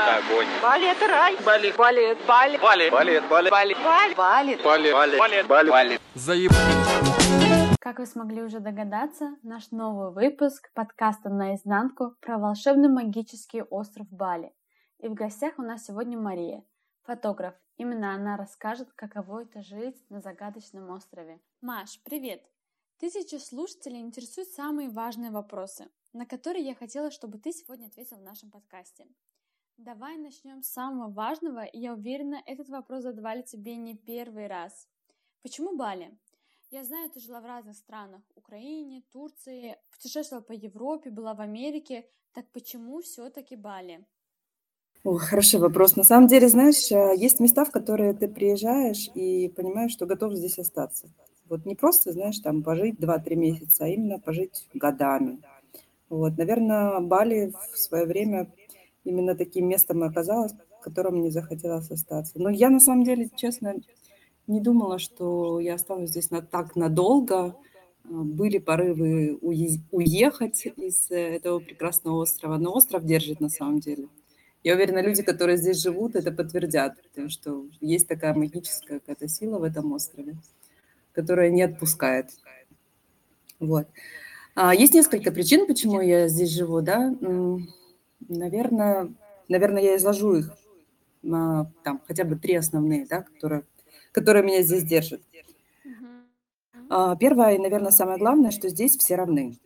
это огонь. Бали это рай. Бали. Бали, Бали, Бали. Бали. Бали. Бали, Бали, Бали. Бали. Бали. Бали. Бали. Заеб... Как вы смогли уже догадаться, наш новый выпуск подкаста «Наизнанку» про волшебный магический остров Бали. И в гостях у нас сегодня Мария, фотограф. Именно она расскажет, каково это жить на загадочном острове. Маш, привет! Тысячи слушателей интересуют самые важные вопросы, на которые я хотела, чтобы ты сегодня ответил в нашем подкасте. Давай начнем с самого важного, и я уверена, этот вопрос задавали тебе не первый раз. Почему Бали? Я знаю, ты жила в разных странах. Украине, Турции, путешествовала по Европе, была в Америке. Так почему все-таки Бали? О, хороший вопрос. На самом деле, знаешь, э, есть места, в которые ты приезжаешь и понимаешь, что готов здесь остаться. Вот не просто, знаешь, там пожить 2-3 месяца, а именно пожить годами. Вот, наверное, Бали в свое время именно таким местом и оказалось, в котором мне захотелось остаться. Но я на самом деле, честно, не думала, что я останусь здесь на, так надолго. А, Были порывы уе- уехать из э, этого прекрасного острова, но остров держит на самом деле. Я уверена, люди, которые здесь живут, это подтвердят, потому что есть такая магическая какая-то сила в этом острове, которая не отпускает. Вот. А, Есть несколько причин, почему я здесь живу, да. Наверное, наверное, я изложу их, а, там, хотя бы три основные, да, которые, которые меня здесь держат. А, Первое, и, наверное, самое главное, что здесь все равны.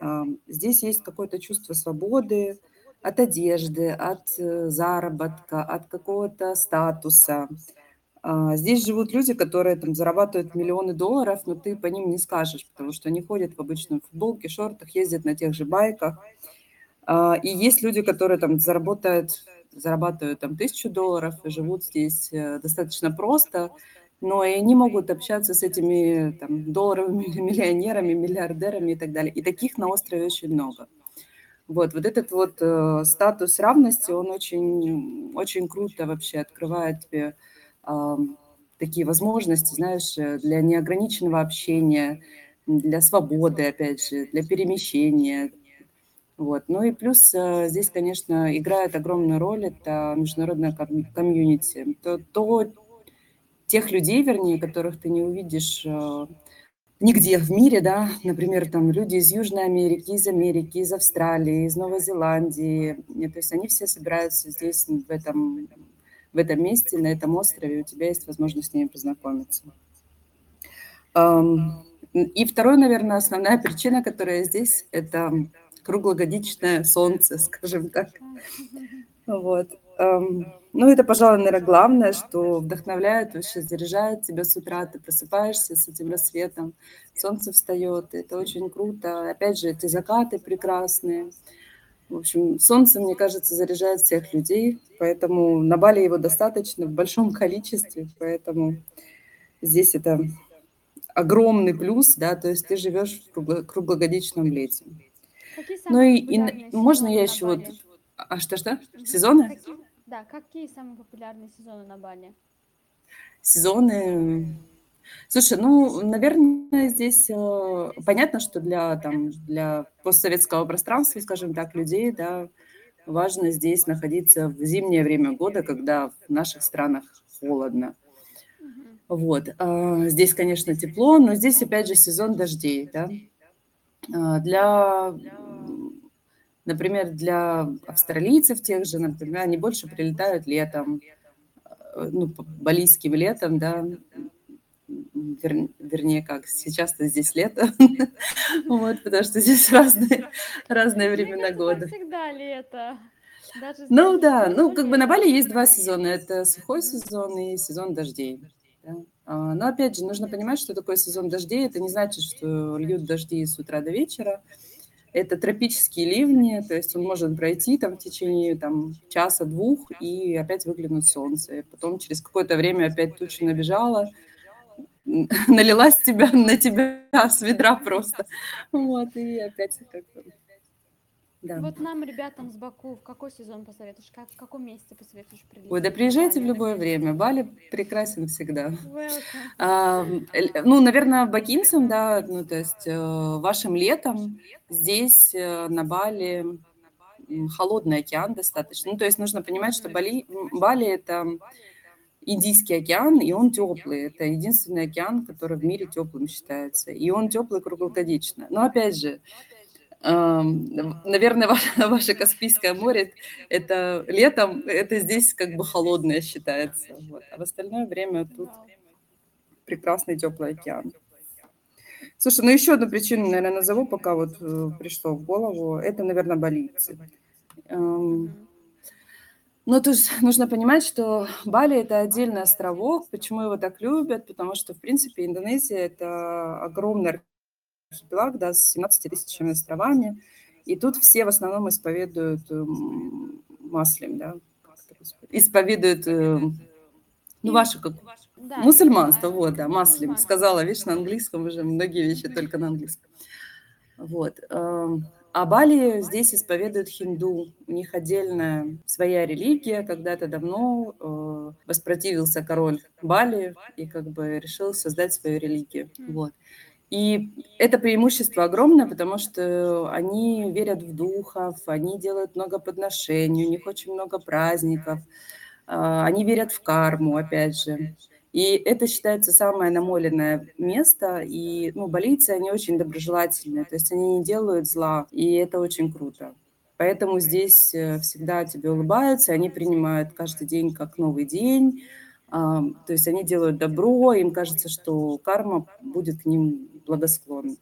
А, Здесь есть какое-то чувство свободы от одежды, от э, заработка, от какого-то статуса. А, Здесь живут люди, которые там зарабатывают миллионы долларов, но ты по ним не скажешь, потому что они ходят в обычной футболке, шортах, ездят на тех же байках. А, И есть люди, которые там заработают, зарабатывают там тысячу долларов и живут здесь э, достаточно просто, но и они могут общаться с этими там, долларовыми миллионерами, миллиардерами и так далее. И таких на острове очень много. Вот, вот этот вот э, статус равности, он очень, очень круто вообще открывает тебе ам, такие возможности, знаешь, э, для неограниченного общения, для свободы, опять же, для перемещения. Вот. Ну и плюс э, здесь, конечно, играет огромную роль это международная ком- комьюнити. То, то тех людей, вернее, которых ты не увидишь э, нигде в мире, да, например, там люди из Южной Америки, из Америки, из Австралии, из Новой Зеландии, И, то есть они все собираются здесь, в этом, в этом месте, на этом острове, у тебя есть возможность с ними познакомиться. Ам, И второе, наверное, основная причина, которая здесь, это круглогодичное солнце, скажем так. Вот. Ам, Ну, это, пожалуй, наверное, главное, что вдохновляет, вообще заряжает тебя с утра. Ты просыпаешься с этим рассветом, солнце встает, это очень круто. Опять же, эти закаты прекрасные. В общем, солнце, мне кажется, заряжает всех людей, поэтому на Бали его достаточно в большом количестве, поэтому здесь это огромный плюс, да, то есть ты живешь в кругло- круглогодичном лете. Ну и, и можно я еще вот... А что-что? Сезоны? Какие- Да, какие самые популярные сезоны на Бали? Сезоны. Слушай, ну, наверное, здесь э, понятно, что для, там, для постсоветского пространства, скажем так, людей, да, важно здесь находиться в зимнее время года, когда в наших странах холодно. Вот. а, Здесь, конечно, тепло, но здесь, опять же, сезон дождей, да. А, Для, например, для австралийцев тех же, например, они больше прилетают летом, э, ну, балийским летом, да, вер- вернее, как, сейчас-то здесь лето, вот, потому что здесь разные, разные времена года. всегда лето. Даже Ну да, тоже ну как бы на. Бали есть два сезона. Это сухой сезон и сезон дождей. да. А, Но опять же, нужно понимать, что такое сезон дождей. Это не значит, что льют дожди с утра до вечера. Это тропические ливни, то есть он может пройти там в течение там, часа-двух и опять выглянуть солнце. И потом через какое-то время опять туча набежала, налилась тебя, на тебя с ведра просто. Вот, и опять как да. Вот нам, ребятам с Баку, в какой сезон посоветуешь? Как, в каком месяце посоветуешь прилететь? Ой, да приезжайте в Бали любое отдохнуть? время. Бали прекрасен всегда. А, Ну, наверное, бакинцам, да, ну, то есть э, вашим летом здесь, э, на Бали, холодный океан достаточно. Ну, то есть нужно понимать, что Бали, Бали – это Индийский океан, и он теплый. Это единственный океан, который в мире теплым считается. И он теплый круглогодично. Но опять же, наверное, ваше, ваше Каспийское море, это летом, это здесь как бы холодное считается. Вот. А в остальное время тут прекрасный теплый океан. Слушай, ну еще одну причину, наверное, назову, пока вот э, пришло в голову. Это, наверное, болицы. Но тут нужно понимать, что Бали – это отдельный островок. Почему его так любят? Потому что, в принципе, Индонезия – это огромный архипелаг да, с 17 тысячами островами. И тут все в основном исповедуют маслим, да, исповедуют, эм, ну, ваше как да, мусульманство, вот, да, маслим. Сказала, видишь, на английском уже многие вещи только на английском. Вот. Эм, а Бали здесь исповедуют хинду. У них отдельная своя религия. Когда-то давно э, воспротивился король Бали и как бы решил создать свою религию. Вот. И это преимущество огромное, потому что они верят в духов, они делают много подношений, у них очень много праздников, а, они верят в карму, опять же. И это считается самое намоленное место, и ну, болицы, они очень доброжелательные, то есть они не делают зла, и это очень круто. Поэтому здесь э, всегда тебе улыбаются, они принимают каждый день как новый день, то есть они делают добро, им кажется, что карма будет к ним благосклонна.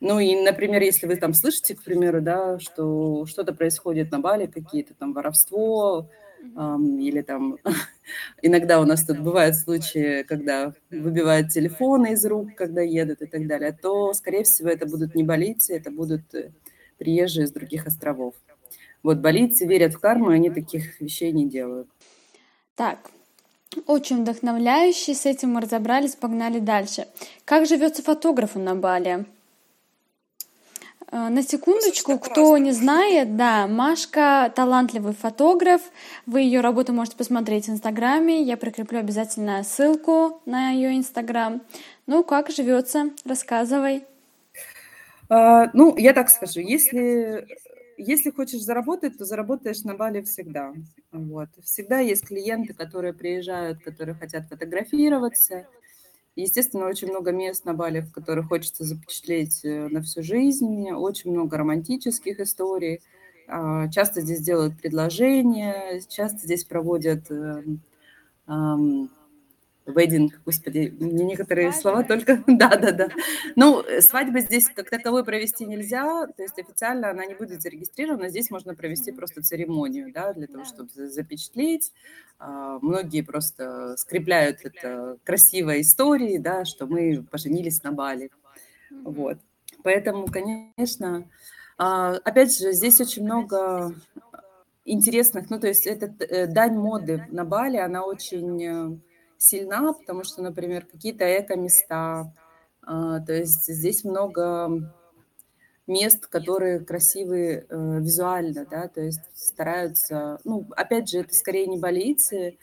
Ну и, например, если вы там слышите, к примеру, да, что что-то происходит на Бали, какие-то там воровство, эм, или там иногда у нас тут бывают случаи, когда выбивают телефоны из рук, когда едут и так далее, то, скорее всего, это будут не балийцы, это будут э, приезжие из других островов. Вот балийцы верят в карму, и они таких вещей не делают. Так, очень вдохновляющий, с этим мы разобрались, погнали дальше. Как живется фотографу на Бали? Э, на секундочку, кто не знает, да, Машка талантливый фотограф. Вы ее работу можете посмотреть в Инстаграме. Я прикреплю обязательно ссылку на ее Инстаграм. Ну, как живется? Рассказывай. А, ну, я так скажу, если если хочешь заработать, то заработаешь на Бали всегда. Вот. Всегда есть клиенты, которые приезжают, которые хотят фотографироваться. Естественно, очень много мест на Бали, в которых хочется запечатлеть э, на всю жизнь. Очень много романтических историй. А, часто здесь делают предложения, часто здесь проводят эм, Wedding, господи, мне некоторые свадьба. слова только... Да, да, да. Ну, свадьбы здесь как таковой провести нельзя, то есть официально она не будет зарегистрирована, здесь можно провести просто церемонию, да, для того, чтобы запечатлеть. А, многие просто скрепляют это красивой историей, да, что мы поженились на Бали. Вот. Поэтому, конечно, а, опять же, здесь очень много интересных, ну, то есть это э, дань моды на Бали, она очень э, сильна, потому что, например, какие-то эко-места, а, то есть здесь много мест, которые красивые э, визуально, да, то есть стараются, ну, опять же, это скорее не балийцы,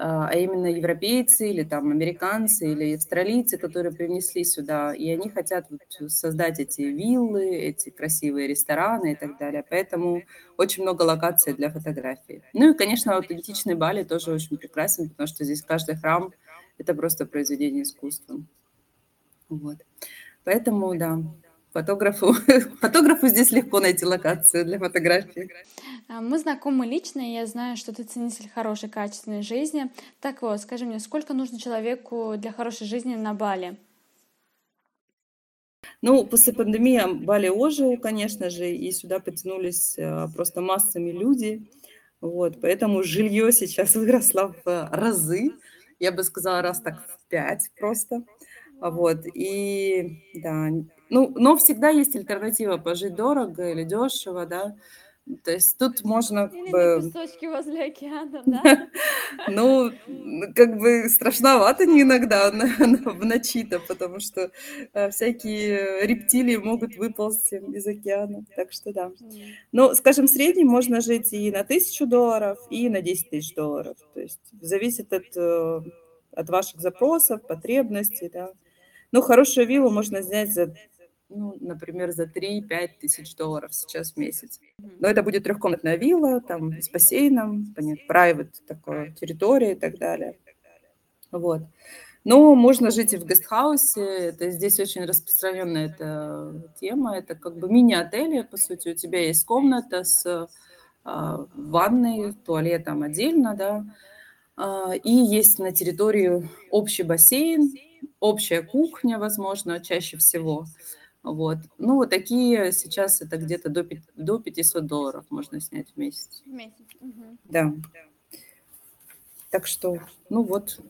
а, а именно европейцы или там американцы или австралийцы, которые принесли сюда, и они хотят вот создать эти виллы, эти красивые рестораны и так далее. Поэтому очень много локаций для фотографий. Ну и, конечно, аутентичный Бали тоже очень прекрасен, потому что здесь каждый храм – это просто произведение искусства. Вот. Поэтому, да, фотографу, фотографу здесь легко найти локацию для фотографии. А, мы знакомы лично, и я знаю, что ты ценитель хорошей, качественной жизни. Так вот, скажи мне, сколько нужно человеку для хорошей жизни на Бали? Ну, после пандемии Бали ожил, конечно же, и сюда потянулись э, просто массами люди. Вот, поэтому жилье сейчас выросло в разы. Я бы сказала, раз так в пять просто. Вот, и да, ну, но всегда есть альтернатива пожить дорого или дешево, да. То есть тут можно Или бы... на песочке возле океана, да? Ну, как бы страшновато не иногда в ночи-то, потому что э, всякие рептилии могут выползти из океана, так что да. Но, скажем, в среднем можно жить и на тысячу долларов, и на 10 тысяч долларов. То есть зависит от, э, от ваших запросов, потребностей, да. Ну, хорошую виллу можно снять за ну, например, за 3-5 тысяч долларов сейчас в месяц. Но это будет трехкомнатная вилла, там, с бассейном, понятно, private такой территория и так далее. Вот. Но можно жить и в гестхаусе, это здесь очень распространенная эта тема, это как бы мини-отели, по сути, у тебя есть комната с а, ванной, туалетом отдельно, да, а, и есть на территории общий бассейн, общая кухня, возможно, чаще всего. Вот. Ну, вот такие сейчас это где-то до, до 500 долларов можно снять в месяц. В месяц. Угу. Да. Так что, ну вот.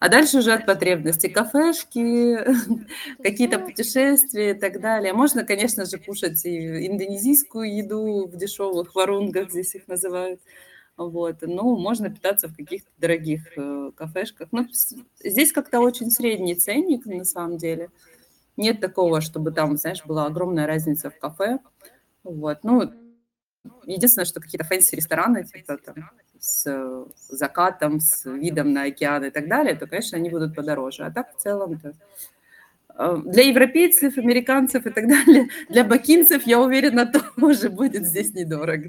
А дальше уже от потребностей. Кафешки, какие-то путешествия и так далее. Можно, конечно же, кушать и индонезийскую еду в дешевых варунгах, здесь их называют. Вот. Ну, можно питаться в каких-то дорогих э, кафешках. Но здесь как-то очень средний ценник на самом деле. Нет такого, чтобы там, знаешь, была огромная разница в кафе. Вот. Ну, единственное, что какие-то fancy рестораны, типа там с закатом, с видом на океан и так далее, то, конечно, они будут подороже. А так в целом-то э, для европейцев, американцев и так далее, для бакинцев, я уверена, тоже будет здесь недорого.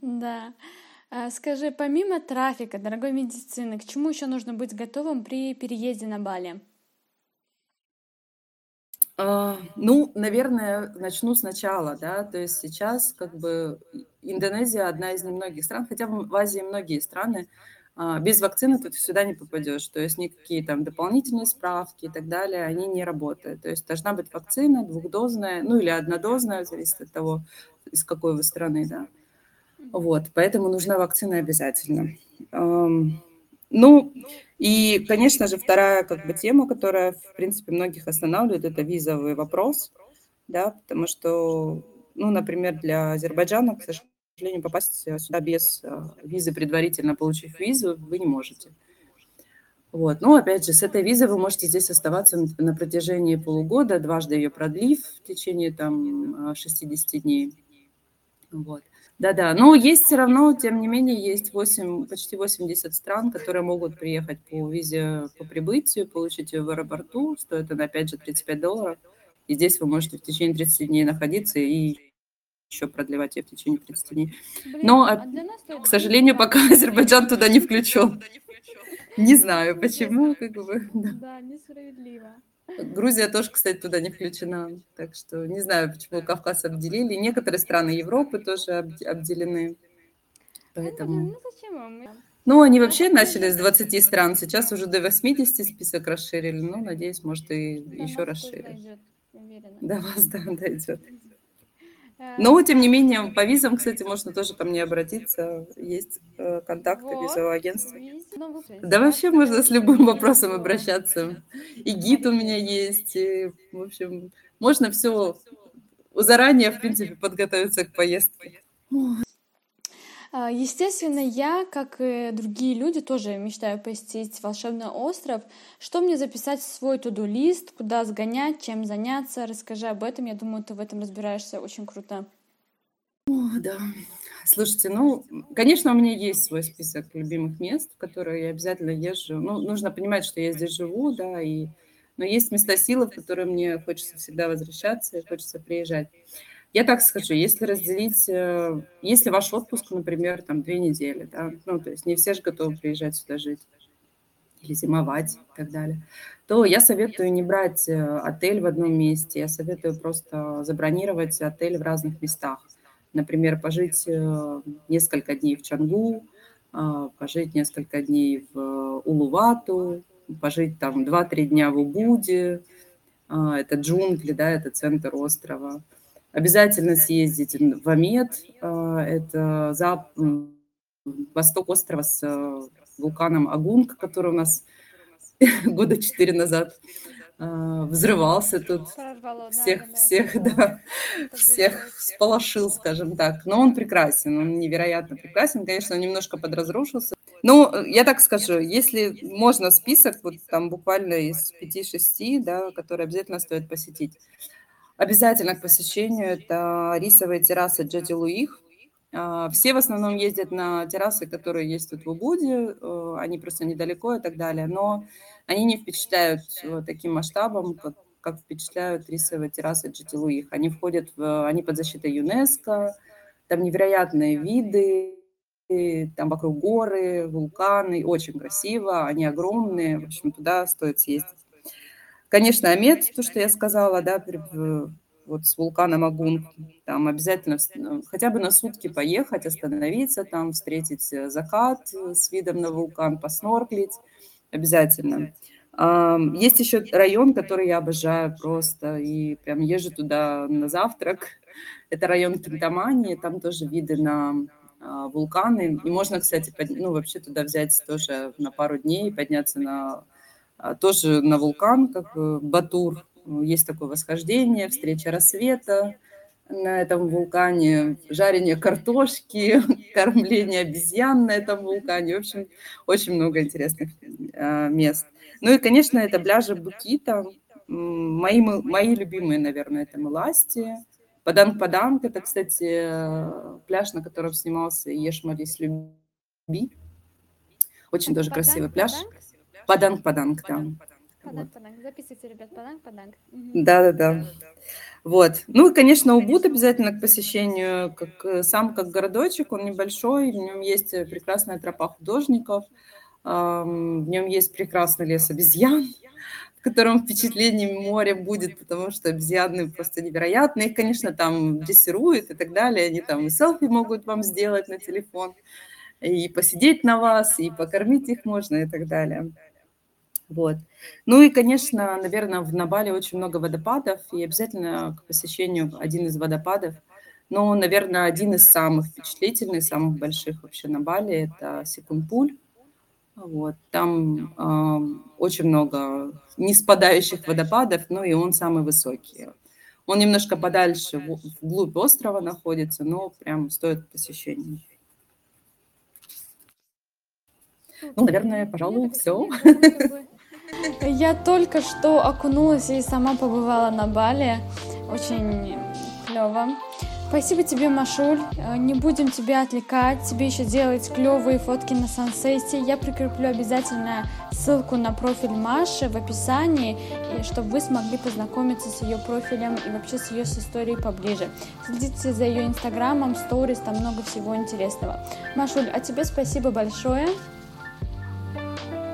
Да. А скажи, помимо трафика, дорогой медицины, к чему еще нужно быть готовым при переезде на Бали? А, ну, наверное, начну сначала, да, то есть сейчас как бы Индонезия одна из немногих стран, хотя в Азии многие страны, а, без вакцины ты сюда не попадешь, то есть никакие там дополнительные справки и так далее, они не работают. То есть должна быть вакцина двухдозная, ну или однодозная, зависит от того, из какой вы страны, да. Вот, поэтому нужна вакцина обязательно. Ну, и, конечно же, вторая как бы тема, которая, в принципе, многих останавливает, это визовый вопрос, да, потому что, ну, например, для Азербайджана, к сожалению, попасть сюда без э, визы, предварительно получив визу, вы не можете. Вот. Но, опять же, с этой визой вы можете здесь оставаться на протяжении полугода, дважды ее продлив в течение там 60 дней. Вот. Да-да, но есть все равно, тем не менее, есть 8, почти 80 стран, которые могут приехать по визе по прибытию, получить ее в аэропорту, стоит она, опять же, 35 долларов. И здесь вы можете в течение 30 дней находиться и еще продлевать ее в течение 30 дней. Но, а к сожалению, пока Азербайджан туда не включен. Не знаю, почему, как бы. Да, несправедливо. Грузия тоже, кстати, туда не включена. Так что не знаю, почему Кавказ обделили. Некоторые страны Европы тоже обделены. Поэтому... Ну, Ну, они вообще начали с 20 стран, сейчас уже до 80 список расширили. Ну, надеюсь, может, и еще расширят. До вас, да, дойдет. Но, тем не менее, по визам, кстати, можно тоже ко мне обратиться. Есть э, контакты вот. визового агентства. Да вообще можно с любым вопросом обращаться. И гид у меня есть. И, в общем, можно все заранее, в принципе, подготовиться к поездке. А, естественно, я, как и другие люди, тоже мечтаю посетить волшебный остров. Что мне записать в свой туду-лист, куда сгонять, чем заняться? Расскажи об этом. Я думаю, ты в этом разбираешься очень круто. О, да. Слушайте, ну, конечно, у меня есть свой список любимых мест, в которые я обязательно езжу. Ну, нужно понимать, что я здесь живу, да, и... но есть места силы, в которые мне хочется всегда возвращаться и хочется приезжать. Я так скажу, если разделить, э, если ваш отпуск, например, там две недели, да, ну, то есть не все же готовы приезжать сюда жить или зимовать и так далее, то я советую не брать э, отель в одном месте, я советую просто забронировать отель в разных местах. Например, пожить э, несколько дней в Чангу, а, пожить несколько дней в Улувату, пожить там 2-3 дня в Убуде, а, это джунгли, да, это центр острова, Обязательно съездить в Амет, а, это за восток острова с э, вулканом Агунг, который у нас года четыре назад а, взрывался тут, всех, всех, да, всех сполошил, скажем так. Но он прекрасен, он невероятно прекрасен. Конечно, он немножко подразрушился. Ну, я так скажу, если можно список, вот там буквально из 5-6, да, которые обязательно стоит посетить. Обязательно к посещению это рисовые террасы Джеди Луих. А, все в основном ездят на террасы, которые есть тут в Убуде, э, они просто недалеко и так далее, но они не впечатляют э, таким масштабом, как как впечатляют рисовые террасы Джетилуих. Они входят в... Они под защитой ЮНЕСКо, там невероятные виды, там вокруг горы, вулканы, очень красиво, они огромные, в общем, туда стоит съездить. Конечно, Амет, то, что я сказала, да, вот с вулкана Агун, там обязательно ну, хотя бы на сутки поехать, остановиться там, встретить э, закат с видом на вулкан, поснорклить, обязательно. Есть еще район, который я обожаю просто, и прям езжу туда на завтрак. Это район Кентамани, там тоже виды на а, вулканы. И можно, кстати, ну, вообще туда взять тоже на пару дней, подняться на а, тоже на вулкан, как Батур. Есть такое восхождение, встреча рассвета на этом вулкане, жарение картошки, кормление обезьян на этом вулкане. В общем, очень много интересных а, мест. Ну и, конечно, это пляжи Букита. Мои, мои любимые, наверное, это Меласти. Паданг-Паданг – это, кстати, пляж, на котором снимался «Ешь, молись, люби». Очень тоже красивый пляж. Паданг-Паданг, да. Паданг-Паданг. Записывайте, ребят, Паданг-Паданг. Да-да-да. Вот. Ну и, конечно, Убуд обязательно к посещению, как э, сам как городочек, он небольшой, в нем есть прекрасная тропа художников – в нем есть прекрасный лес обезьян, в котором впечатление моря будет, потому что обезьяны просто невероятные. Их, конечно, там дрессируют и так далее. Они там и селфи могут вам сделать на телефон, и посидеть на вас, и покормить их можно и так далее. Вот. Ну и, конечно, наверное, в Набале очень много водопадов, и обязательно к посещению один из водопадов. Но, наверное, один из самых впечатлительных, самых больших вообще на Бали – это Секунпуль. Вот, там э, очень много не спадающих водопадов, но и он самый высокий. Он немножко подальше, в, вглубь острова находится, но прям стоит посещения. Ну, наверное, пожалуй, все. Я только что окунулась и сама побывала на Бали. Очень клево. Спасибо тебе, Машуль. Э, не будем тебя отвлекать. Тебе еще делать клевые фотки на сансете. Я прикреплю обязательно ссылку на профиль Маши в описании, чтобы вы смогли познакомиться с ее профилем и вообще с ее историей поближе. Следите за ее инстаграмом, сторис, там много всего интересного. Машуль, а тебе спасибо большое.